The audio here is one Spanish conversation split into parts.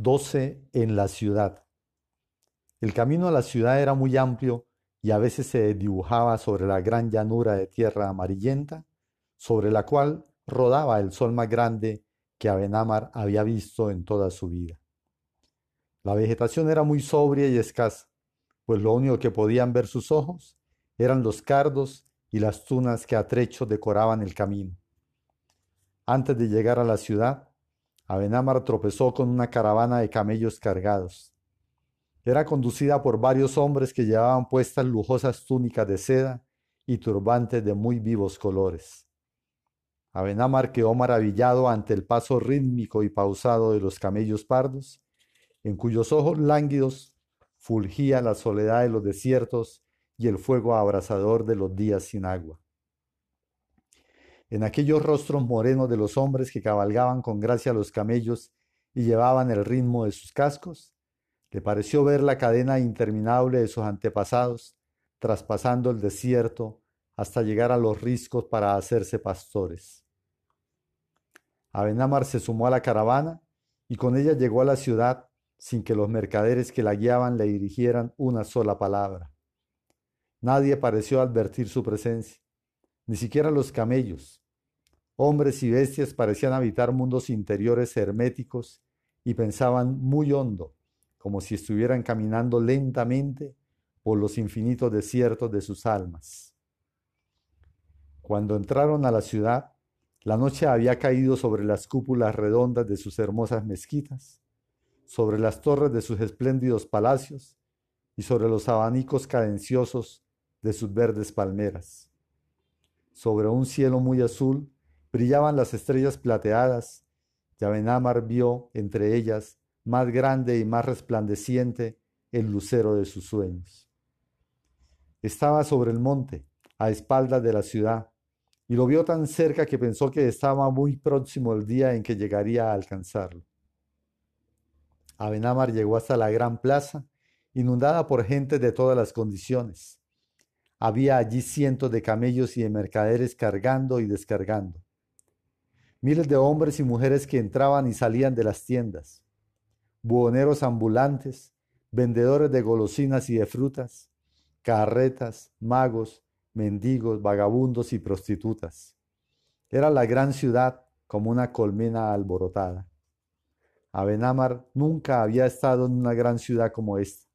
12 en la ciudad. El camino a la ciudad era muy amplio y a veces se dibujaba sobre la gran llanura de tierra amarillenta, sobre la cual rodaba el sol más grande que Abenamar había visto en toda su vida. La vegetación era muy sobria y escasa, pues lo único que podían ver sus ojos eran los cardos y las tunas que a trecho decoraban el camino. Antes de llegar a la ciudad, Abenamar tropezó con una caravana de camellos cargados. Era conducida por varios hombres que llevaban puestas lujosas túnicas de seda y turbantes de muy vivos colores. Abenamar quedó maravillado ante el paso rítmico y pausado de los camellos pardos, en cuyos ojos lánguidos fulgía la soledad de los desiertos y el fuego abrasador de los días sin agua en aquellos rostros morenos de los hombres que cabalgaban con gracia los camellos y llevaban el ritmo de sus cascos, le pareció ver la cadena interminable de sus antepasados, traspasando el desierto hasta llegar a los riscos para hacerse pastores. Abenamar se sumó a la caravana y con ella llegó a la ciudad sin que los mercaderes que la guiaban le dirigieran una sola palabra. Nadie pareció advertir su presencia, ni siquiera los camellos, Hombres y bestias parecían habitar mundos interiores herméticos y pensaban muy hondo, como si estuvieran caminando lentamente por los infinitos desiertos de sus almas. Cuando entraron a la ciudad, la noche había caído sobre las cúpulas redondas de sus hermosas mezquitas, sobre las torres de sus espléndidos palacios y sobre los abanicos cadenciosos de sus verdes palmeras. Sobre un cielo muy azul brillaban las estrellas plateadas, y Abenamar vio entre ellas, más grande y más resplandeciente, el lucero de sus sueños. Estaba sobre el monte, a espaldas de la ciudad, y lo vio tan cerca que pensó que estaba muy próximo el día en que llegaría a alcanzarlo. Abenamar llegó hasta la gran plaza, inundada por gente de todas las condiciones. Había allí cientos de camellos y de mercaderes cargando y descargando miles de hombres y mujeres que entraban y salían de las tiendas, buhoneros ambulantes, vendedores de golosinas y de frutas, carretas, magos, mendigos, vagabundos y prostitutas. Era la gran ciudad como una colmena alborotada. Abenamar nunca había estado en una gran ciudad como esta,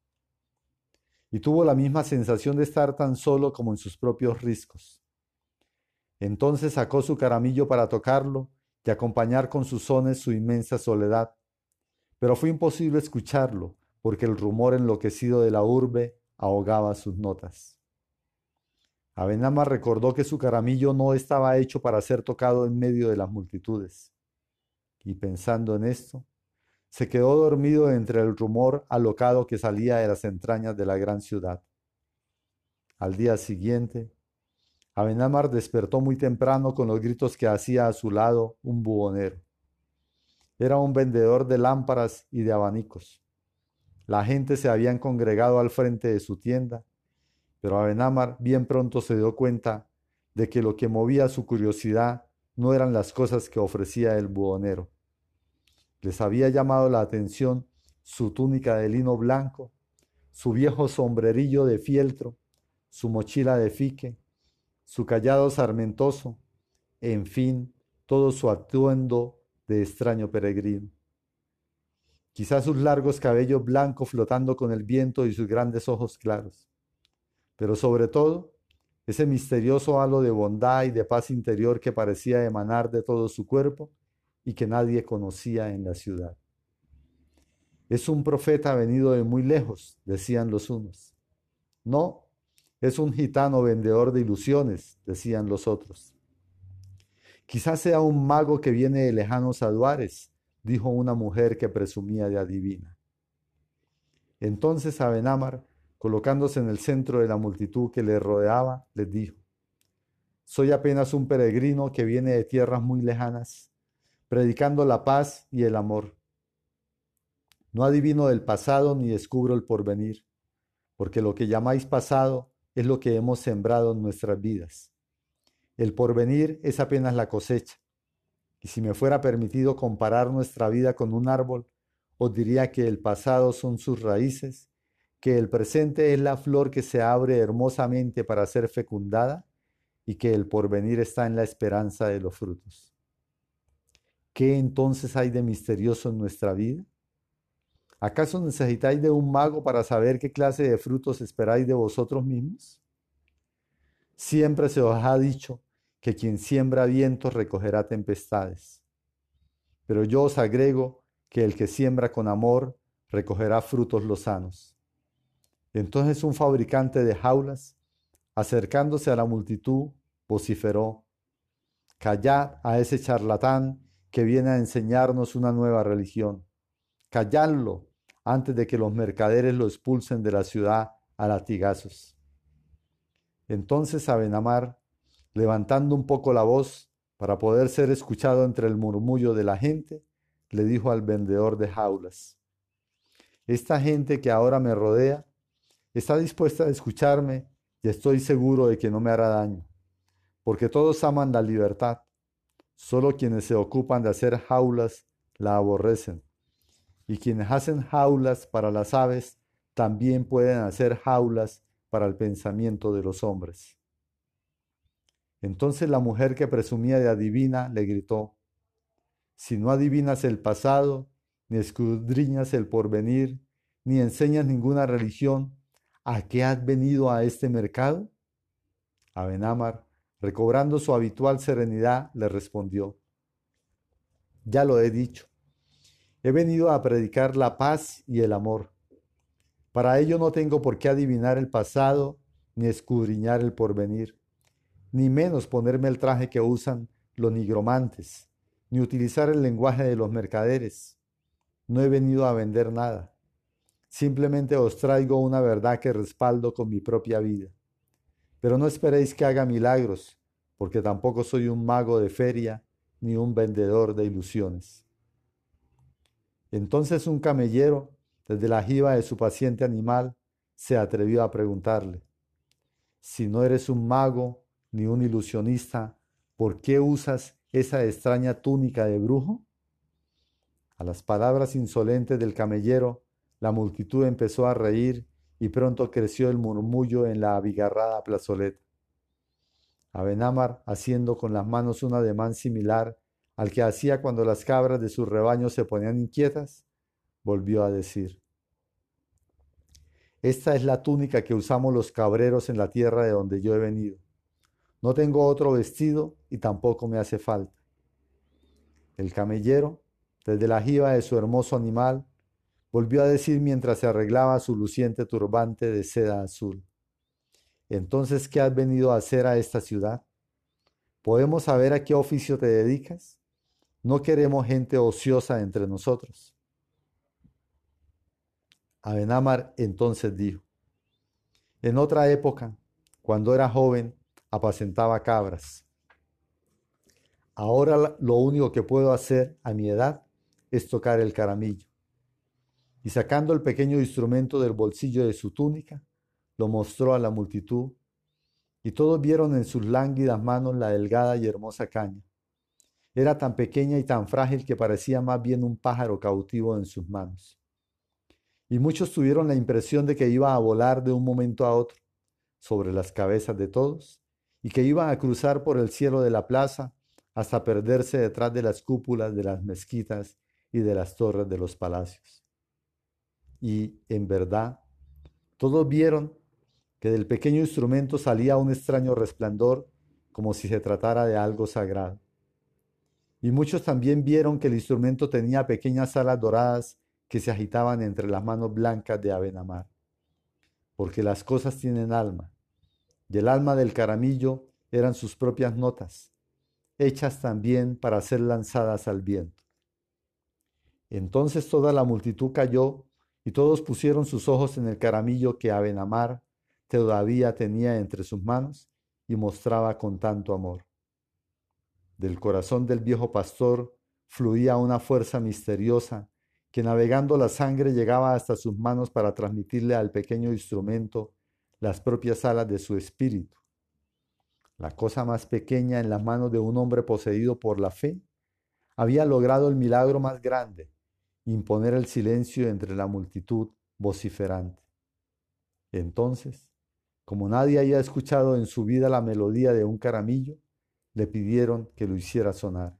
y tuvo la misma sensación de estar tan solo como en sus propios riscos. Entonces sacó su caramillo para tocarlo y acompañar con sus sones su inmensa soledad. Pero fue imposible escucharlo, porque el rumor enloquecido de la urbe ahogaba sus notas. Abenama recordó que su caramillo no estaba hecho para ser tocado en medio de las multitudes. Y pensando en esto, se quedó dormido entre el rumor alocado que salía de las entrañas de la gran ciudad. Al día siguiente, Abenamar despertó muy temprano con los gritos que hacía a su lado un bubonero. Era un vendedor de lámparas y de abanicos. La gente se habían congregado al frente de su tienda, pero Abenamar bien pronto se dio cuenta de que lo que movía su curiosidad no eran las cosas que ofrecía el buhonero. Les había llamado la atención su túnica de lino blanco, su viejo sombrerillo de fieltro, su mochila de fique, su callado sarmentoso, en fin, todo su atuendo de extraño peregrino. Quizás sus largos cabellos blancos flotando con el viento y sus grandes ojos claros. Pero sobre todo, ese misterioso halo de bondad y de paz interior que parecía emanar de todo su cuerpo y que nadie conocía en la ciudad. Es un profeta venido de muy lejos, decían los unos. No, es un gitano vendedor de ilusiones, decían los otros. Quizás sea un mago que viene de lejanos aduares, dijo una mujer que presumía de adivina. Entonces Abenamar, colocándose en el centro de la multitud que le rodeaba, les dijo, Soy apenas un peregrino que viene de tierras muy lejanas, predicando la paz y el amor. No adivino del pasado ni descubro el porvenir, porque lo que llamáis pasado es lo que hemos sembrado en nuestras vidas. El porvenir es apenas la cosecha. Y si me fuera permitido comparar nuestra vida con un árbol, os diría que el pasado son sus raíces, que el presente es la flor que se abre hermosamente para ser fecundada y que el porvenir está en la esperanza de los frutos. ¿Qué entonces hay de misterioso en nuestra vida? ¿Acaso necesitáis de un mago para saber qué clase de frutos esperáis de vosotros mismos? Siempre se os ha dicho que quien siembra vientos recogerá tempestades. Pero yo os agrego que el que siembra con amor recogerá frutos lozanos. Entonces un fabricante de jaulas, acercándose a la multitud, vociferó, Callad a ese charlatán que viene a enseñarnos una nueva religión. Calladlo antes de que los mercaderes lo expulsen de la ciudad a latigazos. Entonces Abenamar, levantando un poco la voz para poder ser escuchado entre el murmullo de la gente, le dijo al vendedor de jaulas, Esta gente que ahora me rodea está dispuesta a escucharme y estoy seguro de que no me hará daño, porque todos aman la libertad, solo quienes se ocupan de hacer jaulas la aborrecen y quienes hacen jaulas para las aves también pueden hacer jaulas para el pensamiento de los hombres. Entonces la mujer que presumía de adivina le gritó, Si no adivinas el pasado, ni escudriñas el porvenir, ni enseñas ninguna religión, ¿a qué has venido a este mercado? Abenamar, recobrando su habitual serenidad, le respondió, Ya lo he dicho, He venido a predicar la paz y el amor. Para ello no tengo por qué adivinar el pasado ni escudriñar el porvenir, ni menos ponerme el traje que usan los nigromantes, ni utilizar el lenguaje de los mercaderes. No he venido a vender nada. Simplemente os traigo una verdad que respaldo con mi propia vida. Pero no esperéis que haga milagros, porque tampoco soy un mago de feria ni un vendedor de ilusiones. Entonces un camellero, desde la jiba de su paciente animal, se atrevió a preguntarle, si no eres un mago ni un ilusionista, ¿por qué usas esa extraña túnica de brujo? A las palabras insolentes del camellero, la multitud empezó a reír y pronto creció el murmullo en la abigarrada plazoleta. Abenamar, haciendo con las manos un ademán similar, al que hacía cuando las cabras de su rebaño se ponían inquietas, volvió a decir, Esta es la túnica que usamos los cabreros en la tierra de donde yo he venido. No tengo otro vestido y tampoco me hace falta. El camellero, desde la jiba de su hermoso animal, volvió a decir mientras se arreglaba su luciente turbante de seda azul. Entonces, ¿qué has venido a hacer a esta ciudad? ¿Podemos saber a qué oficio te dedicas? No queremos gente ociosa entre nosotros. Abenamar entonces dijo, en otra época, cuando era joven, apacentaba cabras. Ahora lo único que puedo hacer a mi edad es tocar el caramillo. Y sacando el pequeño instrumento del bolsillo de su túnica, lo mostró a la multitud, y todos vieron en sus lánguidas manos la delgada y hermosa caña. Era tan pequeña y tan frágil que parecía más bien un pájaro cautivo en sus manos. Y muchos tuvieron la impresión de que iba a volar de un momento a otro sobre las cabezas de todos y que iba a cruzar por el cielo de la plaza hasta perderse detrás de las cúpulas de las mezquitas y de las torres de los palacios. Y, en verdad, todos vieron que del pequeño instrumento salía un extraño resplandor como si se tratara de algo sagrado. Y muchos también vieron que el instrumento tenía pequeñas alas doradas que se agitaban entre las manos blancas de Abenamar. Porque las cosas tienen alma, y el alma del caramillo eran sus propias notas, hechas también para ser lanzadas al viento. Entonces toda la multitud cayó y todos pusieron sus ojos en el caramillo que Abenamar todavía tenía entre sus manos y mostraba con tanto amor. Del corazón del viejo pastor fluía una fuerza misteriosa que navegando la sangre llegaba hasta sus manos para transmitirle al pequeño instrumento las propias alas de su espíritu. La cosa más pequeña en las manos de un hombre poseído por la fe había logrado el milagro más grande imponer el silencio entre la multitud vociferante. Entonces, como nadie había escuchado en su vida la melodía de un caramillo, le pidieron que lo hiciera sonar.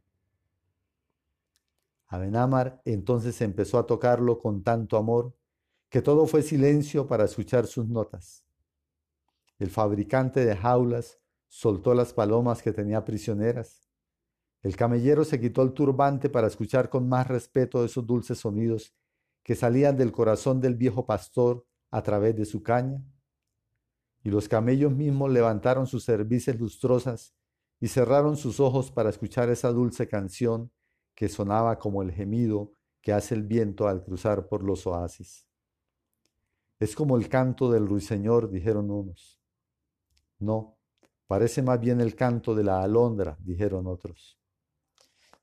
Abenamar entonces empezó a tocarlo con tanto amor que todo fue silencio para escuchar sus notas. El fabricante de jaulas soltó las palomas que tenía prisioneras. El camellero se quitó el turbante para escuchar con más respeto esos dulces sonidos que salían del corazón del viejo pastor a través de su caña. Y los camellos mismos levantaron sus cervices lustrosas y cerraron sus ojos para escuchar esa dulce canción que sonaba como el gemido que hace el viento al cruzar por los oasis. Es como el canto del ruiseñor, dijeron unos. No, parece más bien el canto de la alondra, dijeron otros.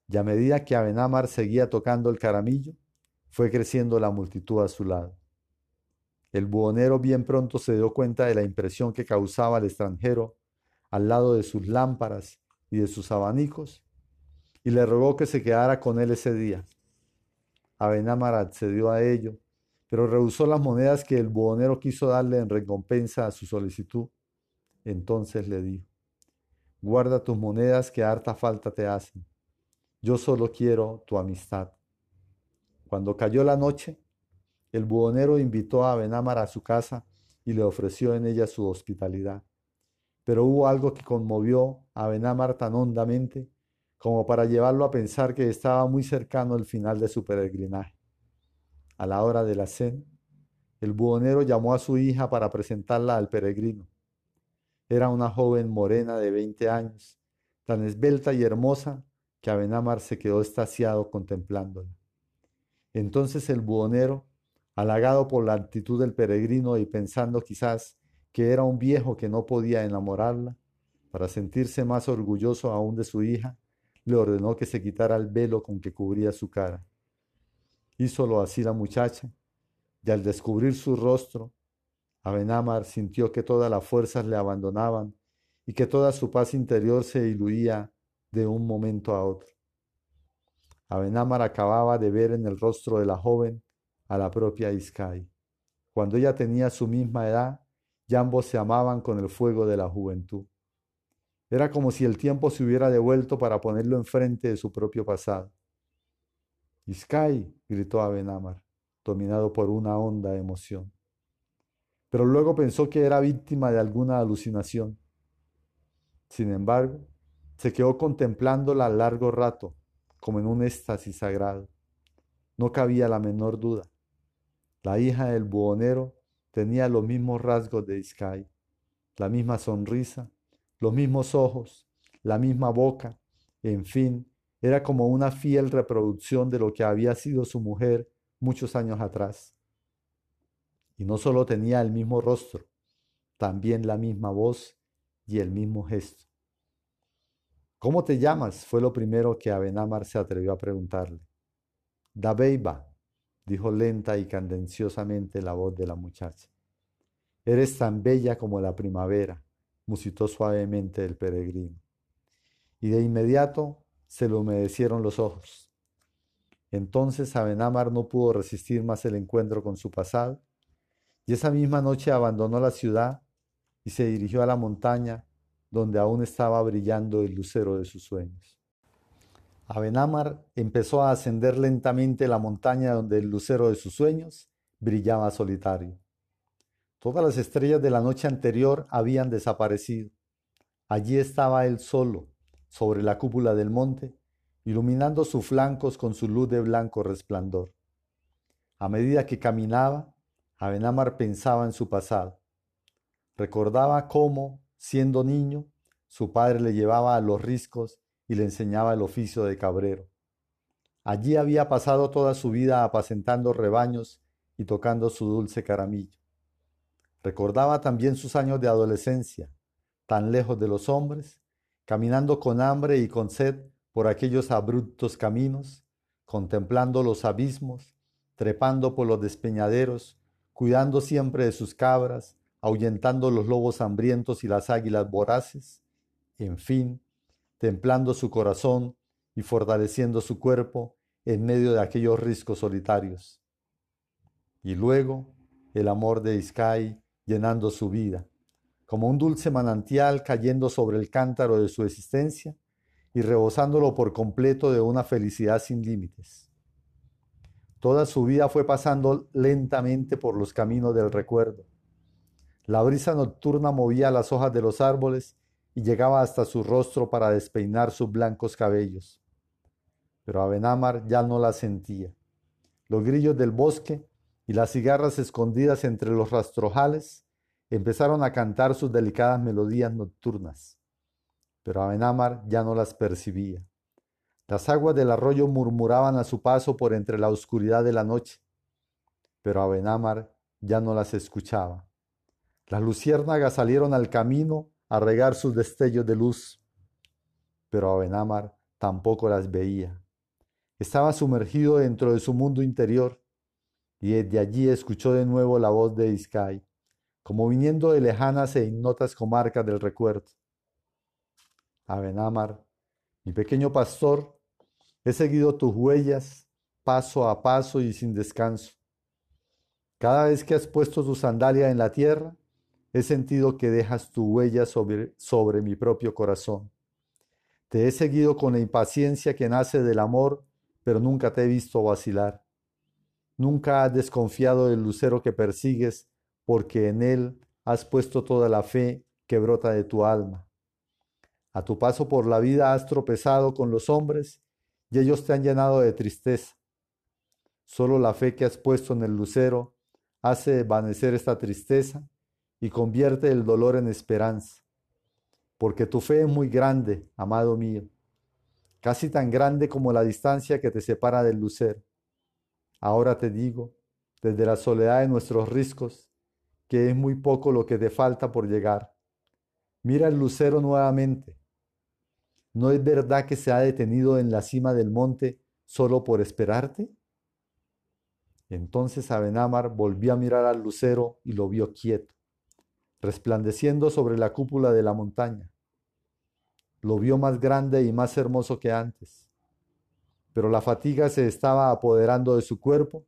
Y a medida que Abenamar seguía tocando el caramillo, fue creciendo la multitud a su lado. El buhonero bien pronto se dio cuenta de la impresión que causaba el extranjero al lado de sus lámparas y de sus abanicos, y le rogó que se quedara con él ese día. Abenamar accedió a ello, pero rehusó las monedas que el buhonero quiso darle en recompensa a su solicitud. Entonces le dijo, guarda tus monedas que harta falta te hacen. Yo solo quiero tu amistad. Cuando cayó la noche, el buhonero invitó a Abenamar a su casa y le ofreció en ella su hospitalidad. Pero hubo algo que conmovió a Abenamar tan hondamente como para llevarlo a pensar que estaba muy cercano el final de su peregrinaje. A la hora de la cena, el buhonero llamó a su hija para presentarla al peregrino. Era una joven morena de 20 años, tan esbelta y hermosa que Abenamar se quedó estaciado contemplándola. Entonces el buhonero, halagado por la actitud del peregrino y pensando quizás que era un viejo que no podía enamorarla, para sentirse más orgulloso aún de su hija, le ordenó que se quitara el velo con que cubría su cara. Hízolo así la muchacha, y al descubrir su rostro, Abenamar sintió que todas las fuerzas le abandonaban y que toda su paz interior se diluía de un momento a otro. Abenamar acababa de ver en el rostro de la joven a la propia Iskai. Cuando ella tenía su misma edad, y ambos se amaban con el fuego de la juventud. Era como si el tiempo se hubiera devuelto para ponerlo enfrente de su propio pasado. Iskai, gritó Abenamar, dominado por una honda emoción. Pero luego pensó que era víctima de alguna alucinación. Sin embargo, se quedó contemplándola largo rato, como en un éxtasis sagrado. No cabía la menor duda. La hija del buhonero tenía los mismos rasgos de Iskai, la misma sonrisa, los mismos ojos, la misma boca, en fin, era como una fiel reproducción de lo que había sido su mujer muchos años atrás. Y no solo tenía el mismo rostro, también la misma voz y el mismo gesto. ¿Cómo te llamas? fue lo primero que Abenamar se atrevió a preguntarle. Dabeiba, dijo lenta y candenciosamente la voz de la muchacha. Eres tan bella como la primavera, musitó suavemente el peregrino. Y de inmediato se le humedecieron los ojos. Entonces Abenamar no pudo resistir más el encuentro con su pasado, y esa misma noche abandonó la ciudad y se dirigió a la montaña donde aún estaba brillando el lucero de sus sueños. Abenamar empezó a ascender lentamente la montaña donde el lucero de sus sueños brillaba solitario. Todas las estrellas de la noche anterior habían desaparecido. Allí estaba él solo, sobre la cúpula del monte, iluminando sus flancos con su luz de blanco resplandor. A medida que caminaba, Abenamar pensaba en su pasado. Recordaba cómo, siendo niño, su padre le llevaba a los riscos y le enseñaba el oficio de cabrero. Allí había pasado toda su vida apacentando rebaños y tocando su dulce caramillo. Recordaba también sus años de adolescencia, tan lejos de los hombres, caminando con hambre y con sed por aquellos abruptos caminos, contemplando los abismos, trepando por los despeñaderos, cuidando siempre de sus cabras, ahuyentando los lobos hambrientos y las águilas voraces, en fin, templando su corazón y fortaleciendo su cuerpo en medio de aquellos riscos solitarios. Y luego el amor de Iskai llenando su vida, como un dulce manantial cayendo sobre el cántaro de su existencia y rebosándolo por completo de una felicidad sin límites. Toda su vida fue pasando lentamente por los caminos del recuerdo. La brisa nocturna movía las hojas de los árboles y llegaba hasta su rostro para despeinar sus blancos cabellos. Pero Abenamar ya no la sentía. Los grillos del bosque y las cigarras escondidas entre los rastrojales empezaron a cantar sus delicadas melodías nocturnas. Pero Abenamar ya no las percibía. Las aguas del arroyo murmuraban a su paso por entre la oscuridad de la noche, pero Abenamar ya no las escuchaba. Las luciérnagas salieron al camino a regar sus destellos de luz, pero Abenamar tampoco las veía. Estaba sumergido dentro de su mundo interior y desde allí escuchó de nuevo la voz de Iskai, como viniendo de lejanas e ignotas comarcas del recuerdo. Abenamar, mi pequeño pastor, He seguido tus huellas paso a paso y sin descanso. Cada vez que has puesto tu sandalia en la tierra, he sentido que dejas tu huella sobre, sobre mi propio corazón. Te he seguido con la impaciencia que nace del amor, pero nunca te he visto vacilar. Nunca has desconfiado del lucero que persigues, porque en él has puesto toda la fe que brota de tu alma. A tu paso por la vida has tropezado con los hombres y ellos te han llenado de tristeza. Solo la fe que has puesto en el lucero hace desvanecer esta tristeza y convierte el dolor en esperanza. Porque tu fe es muy grande, amado mío, casi tan grande como la distancia que te separa del lucero. Ahora te digo, desde la soledad de nuestros riscos, que es muy poco lo que te falta por llegar. Mira el lucero nuevamente ¿No es verdad que se ha detenido en la cima del monte solo por esperarte? Entonces Abenamar volvió a mirar al lucero y lo vio quieto, resplandeciendo sobre la cúpula de la montaña. Lo vio más grande y más hermoso que antes, pero la fatiga se estaba apoderando de su cuerpo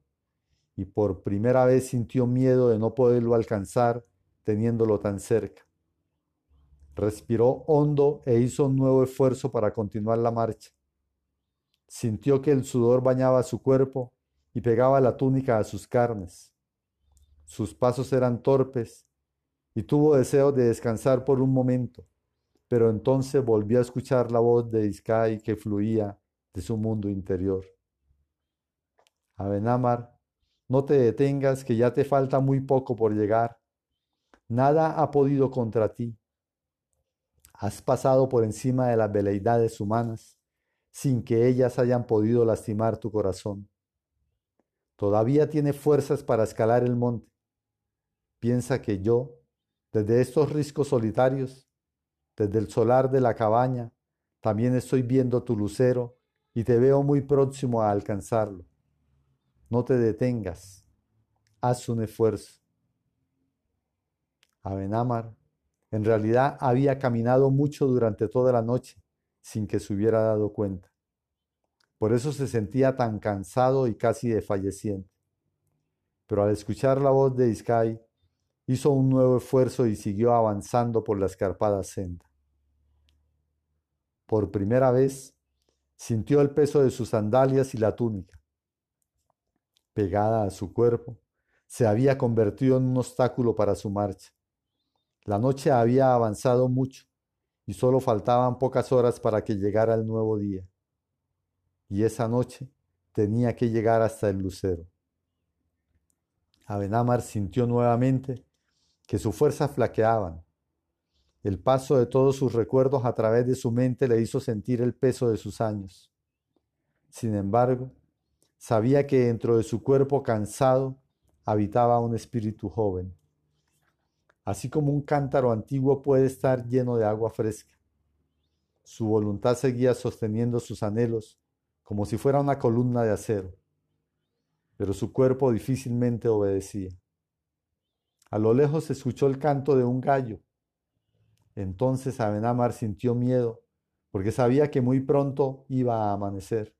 y por primera vez sintió miedo de no poderlo alcanzar teniéndolo tan cerca. Respiró hondo e hizo un nuevo esfuerzo para continuar la marcha. Sintió que el sudor bañaba su cuerpo y pegaba la túnica a sus carnes. Sus pasos eran torpes y tuvo deseo de descansar por un momento, pero entonces volvió a escuchar la voz de Iskai que fluía de su mundo interior. Abenamar, no te detengas que ya te falta muy poco por llegar. Nada ha podido contra ti Has pasado por encima de las veleidades humanas sin que ellas hayan podido lastimar tu corazón. Todavía tiene fuerzas para escalar el monte. Piensa que yo, desde estos riscos solitarios, desde el solar de la cabaña, también estoy viendo tu lucero y te veo muy próximo a alcanzarlo. No te detengas, haz un esfuerzo. Abenamar en realidad había caminado mucho durante toda la noche sin que se hubiera dado cuenta. Por eso se sentía tan cansado y casi desfalleciente. Pero al escuchar la voz de Iskai, hizo un nuevo esfuerzo y siguió avanzando por la escarpada senda. Por primera vez, sintió el peso de sus sandalias y la túnica. Pegada a su cuerpo, se había convertido en un obstáculo para su marcha. La noche había avanzado mucho y solo faltaban pocas horas para que llegara el nuevo día. Y esa noche tenía que llegar hasta el lucero. Abenamar sintió nuevamente que sus fuerzas flaqueaban. El paso de todos sus recuerdos a través de su mente le hizo sentir el peso de sus años. Sin embargo, sabía que dentro de su cuerpo cansado habitaba un espíritu joven así como un cántaro antiguo puede estar lleno de agua fresca. Su voluntad seguía sosteniendo sus anhelos como si fuera una columna de acero, pero su cuerpo difícilmente obedecía. A lo lejos se escuchó el canto de un gallo. Entonces Abenamar sintió miedo porque sabía que muy pronto iba a amanecer.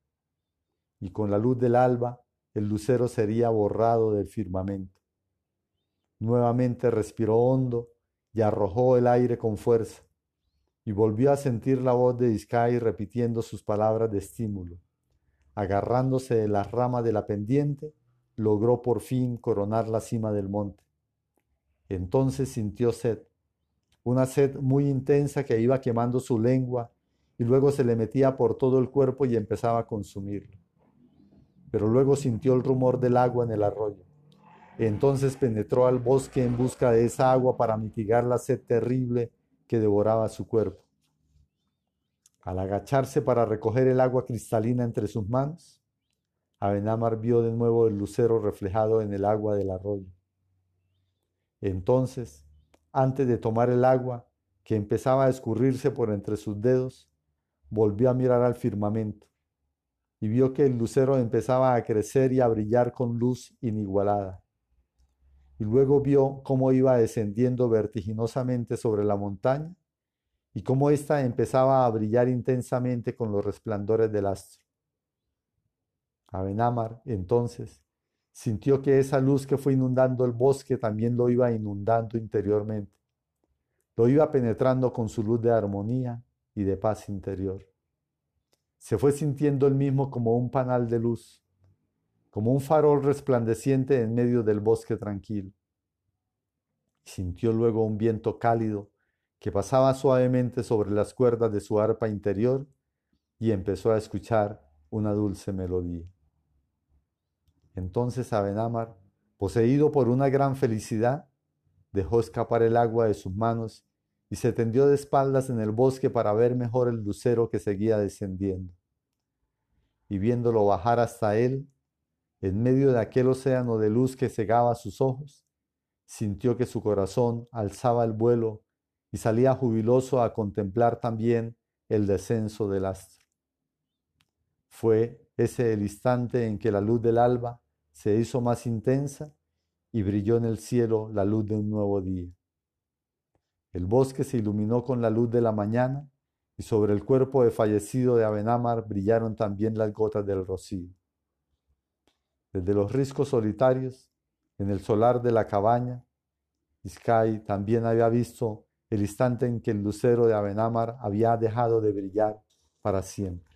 y con la luz del alba el lucero sería borrado del firmamento. Nuevamente respiró hondo y arrojó el aire con fuerza, y volvió a sentir la voz de Iskai repitiendo sus palabras de estímulo. Agarrándose de las ramas de la pendiente, logró por fin coronar la cima del monte. Entonces sintió sed, una sed muy intensa que iba quemando su lengua y luego se le metía por todo el cuerpo y empezaba a consumirlo. Pero luego sintió el rumor del agua en el arroyo. Entonces penetró al bosque en busca de esa agua para mitigar la sed terrible que devoraba su cuerpo. Al agacharse para recoger el agua cristalina entre sus manos, Abenamar vio de nuevo el lucero reflejado en el agua del arroyo. Entonces, antes de tomar el agua, que empezaba a escurrirse por entre sus dedos, volvió a mirar al firmamento y vio que el lucero empezaba a crecer y a brillar con luz inigualada. Y luego vio cómo iba descendiendo vertiginosamente sobre la montaña y cómo ésta empezaba a brillar intensamente con los resplandores del astro. Abenamar, entonces, sintió que esa luz que fue inundando el bosque también lo iba inundando interiormente. Lo iba penetrando con su luz de armonía y de paz interior. Se fue sintiendo él mismo como un panal de luz, como un farol resplandeciente en medio del bosque tranquilo. Sintió luego un viento cálido que pasaba suavemente sobre las cuerdas de su arpa interior y empezó a escuchar una dulce melodía. Entonces Abenamar, poseído por una gran felicidad, dejó escapar el agua de sus manos y se tendió de espaldas en el bosque para ver mejor el lucero que seguía descendiendo. Y viéndolo bajar hasta él, en medio de aquel océano de luz que cegaba sus ojos, sintió que su corazón alzaba el vuelo y salía jubiloso a contemplar también el descenso del astro. Fue ese el instante en que la luz del alba se hizo más intensa y brilló en el cielo la luz de un nuevo día. El bosque se iluminó con la luz de la mañana y sobre el cuerpo de fallecido de Abenamar brillaron también las gotas del rocío. Desde los riscos solitarios, en el solar de la cabaña, Iskai también había visto el instante en que el lucero de Abenamar había dejado de brillar para siempre.